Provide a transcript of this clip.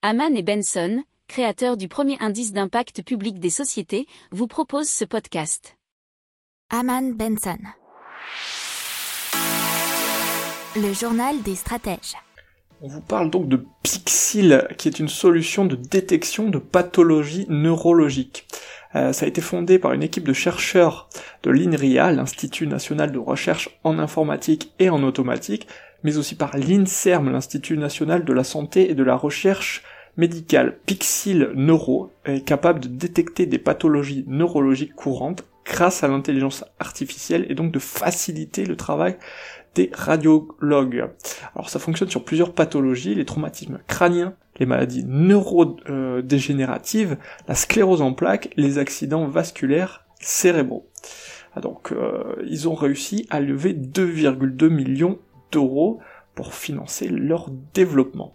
Haman et Benson, créateurs du premier indice d'impact public des sociétés, vous proposent ce podcast. Haman Benson. Le journal des stratèges. On vous parle donc de Pixil, qui est une solution de détection de pathologies neurologiques. Euh, ça a été fondé par une équipe de chercheurs de l'INRIA, l'Institut national de recherche en informatique et en automatique, mais aussi par l'INSERM, l'Institut national de la santé et de la recherche médicale. Pixil Neuro est capable de détecter des pathologies neurologiques courantes grâce à l'intelligence artificielle et donc de faciliter le travail des radiologues. Alors ça fonctionne sur plusieurs pathologies, les traumatismes crâniens, les maladies neurodégénératives, la sclérose en plaques, les accidents vasculaires cérébraux. Ah, donc euh, ils ont réussi à lever 2,2 millions d'euros pour financer leur développement.